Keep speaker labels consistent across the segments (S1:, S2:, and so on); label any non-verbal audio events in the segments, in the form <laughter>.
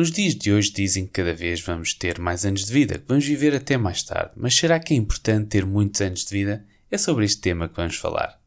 S1: Nos dias de hoje dizem que cada vez vamos ter mais anos de vida, que vamos viver até mais tarde. Mas será que é importante ter muitos anos de vida? É sobre este tema que vamos falar.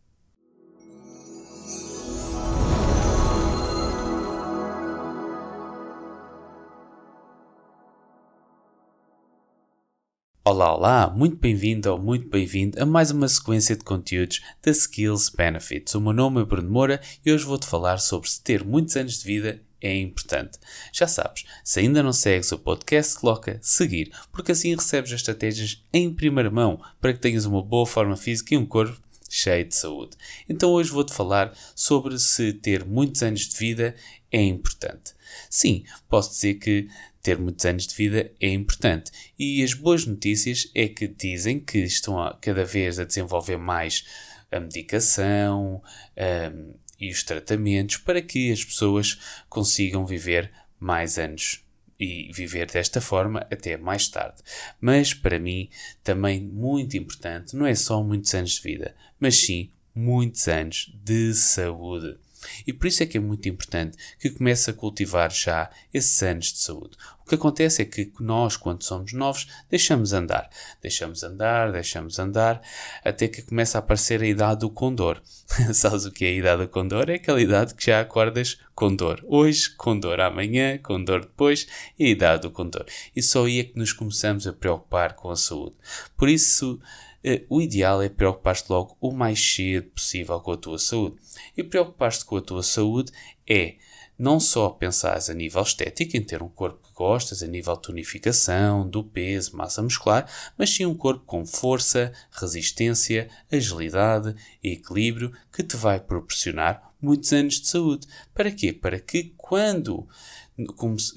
S1: Olá, olá, muito bem-vindo ou muito bem-vindo a mais uma sequência de conteúdos da Skills Benefits. O meu nome é Bruno Moura e hoje vou-te falar sobre se ter muitos anos de vida é importante. Já sabes, se ainda não segues o podcast, coloca seguir, porque assim recebes as estratégias em primeira mão para que tenhas uma boa forma física e um corpo cheio de saúde. Então hoje vou-te falar sobre se ter muitos anos de vida é importante. Sim, posso dizer que ter muitos anos de vida é importante. E as boas notícias é que dizem que estão cada vez a desenvolver mais a medicação, um, e os tratamentos para que as pessoas consigam viver mais anos e viver desta forma até mais tarde. Mas para mim, também muito importante, não é só muitos anos de vida, mas sim muitos anos de saúde. E por isso é que é muito importante que comece a cultivar já esses anos de saúde. O que acontece é que nós, quando somos novos, deixamos andar. Deixamos andar, deixamos andar, até que começa a aparecer a idade do condor. <laughs> Sabes o que é a idade do condor? É aquela idade que já acordas com dor. Hoje, com dor amanhã, com dor depois, e a idade do condor. E só aí é que nos começamos a preocupar com a saúde. Por isso, eh, o ideal é preocupar-te logo o mais cedo possível com a tua saúde. E preocupar-te com a tua saúde é não só pensares a nível estético, em ter um corpo que gostas, a nível tonificação, do peso, massa muscular, mas sim um corpo com força, resistência, agilidade e equilíbrio que te vai proporcionar muitos anos de saúde. Para quê? Para que quando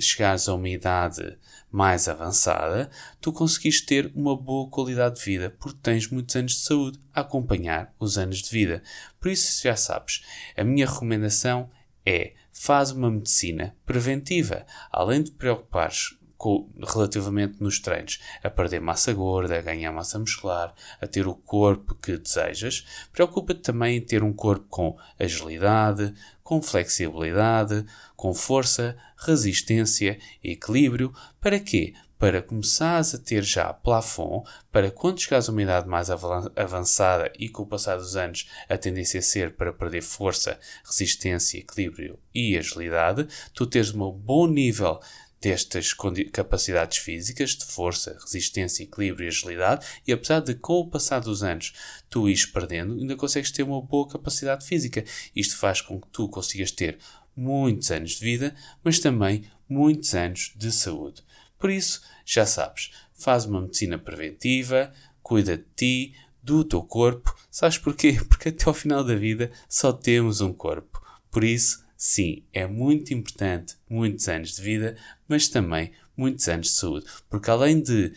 S1: chegares a uma idade mais avançada, tu conseguiste ter uma boa qualidade de vida, porque tens muitos anos de saúde a acompanhar os anos de vida. Por isso, já sabes, a minha recomendação é faz uma medicina preventiva. Além de preocupares com, relativamente nos treinos a perder massa gorda, a ganhar massa muscular, a ter o corpo que desejas, preocupa-te também em ter um corpo com agilidade, com flexibilidade, com força, resistência equilíbrio. Para quê? Para começares a ter já plafond, para quando chegares a uma idade mais avançada e com o passar dos anos a tendência a ser para perder força, resistência, equilíbrio e agilidade, tu tens um bom nível destas capacidades físicas de força, resistência, equilíbrio e agilidade, e apesar de com o passar dos anos tu ires perdendo, ainda consegues ter uma boa capacidade física. Isto faz com que tu consigas ter muitos anos de vida, mas também muitos anos de saúde. Por isso, já sabes, faz uma medicina preventiva, cuida de ti, do teu corpo. Sabes porquê? <laughs> Porque até ao final da vida só temos um corpo. Por isso, sim, é muito importante muitos anos de vida, mas também muitos anos de saúde. Porque além de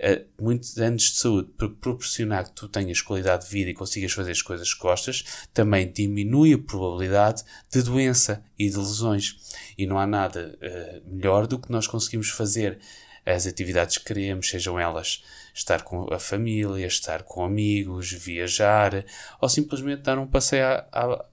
S1: uh, muitos anos de saúde proporcionar que tu tenhas qualidade de vida e consigas fazer as coisas que gostas, também diminui a probabilidade de doença e de lesões. E não há nada uh, melhor do que nós conseguimos fazer as atividades que queremos, sejam elas estar com a família, estar com amigos, viajar, ou simplesmente dar um passeio à, à,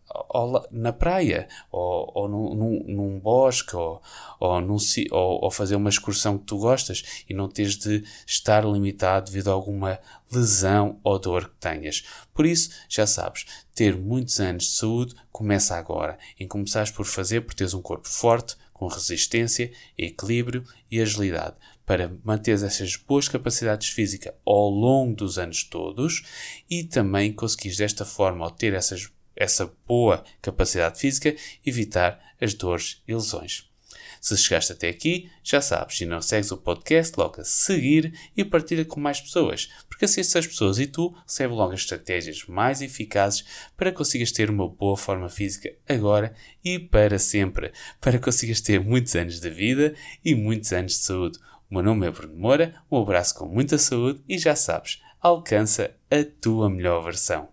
S1: na praia, ou, ou num, num, num, bosque, ou, ou, num, ou, ou, fazer uma excursão que tu gostas e não tens de estar limitado devido a alguma lesão ou dor que tenhas. Por isso, já sabes, ter muitos anos de saúde começa agora, em começares por fazer por teres um corpo forte, com resistência, equilíbrio e agilidade, para manter essas boas capacidades físicas ao longo dos anos todos e também conseguires desta forma, ao ter essas, essa boa capacidade física, evitar as dores e lesões. Se chegaste até aqui, já sabes, se não segues o podcast, logo a seguir e partilha com mais pessoas, porque assim essas pessoas e tu recebem logo as estratégias mais eficazes para consigas ter uma boa forma física agora e para sempre, para consigas ter muitos anos de vida e muitos anos de saúde. O meu nome é Bruno Moura, um abraço com muita saúde e já sabes, alcança a tua melhor versão.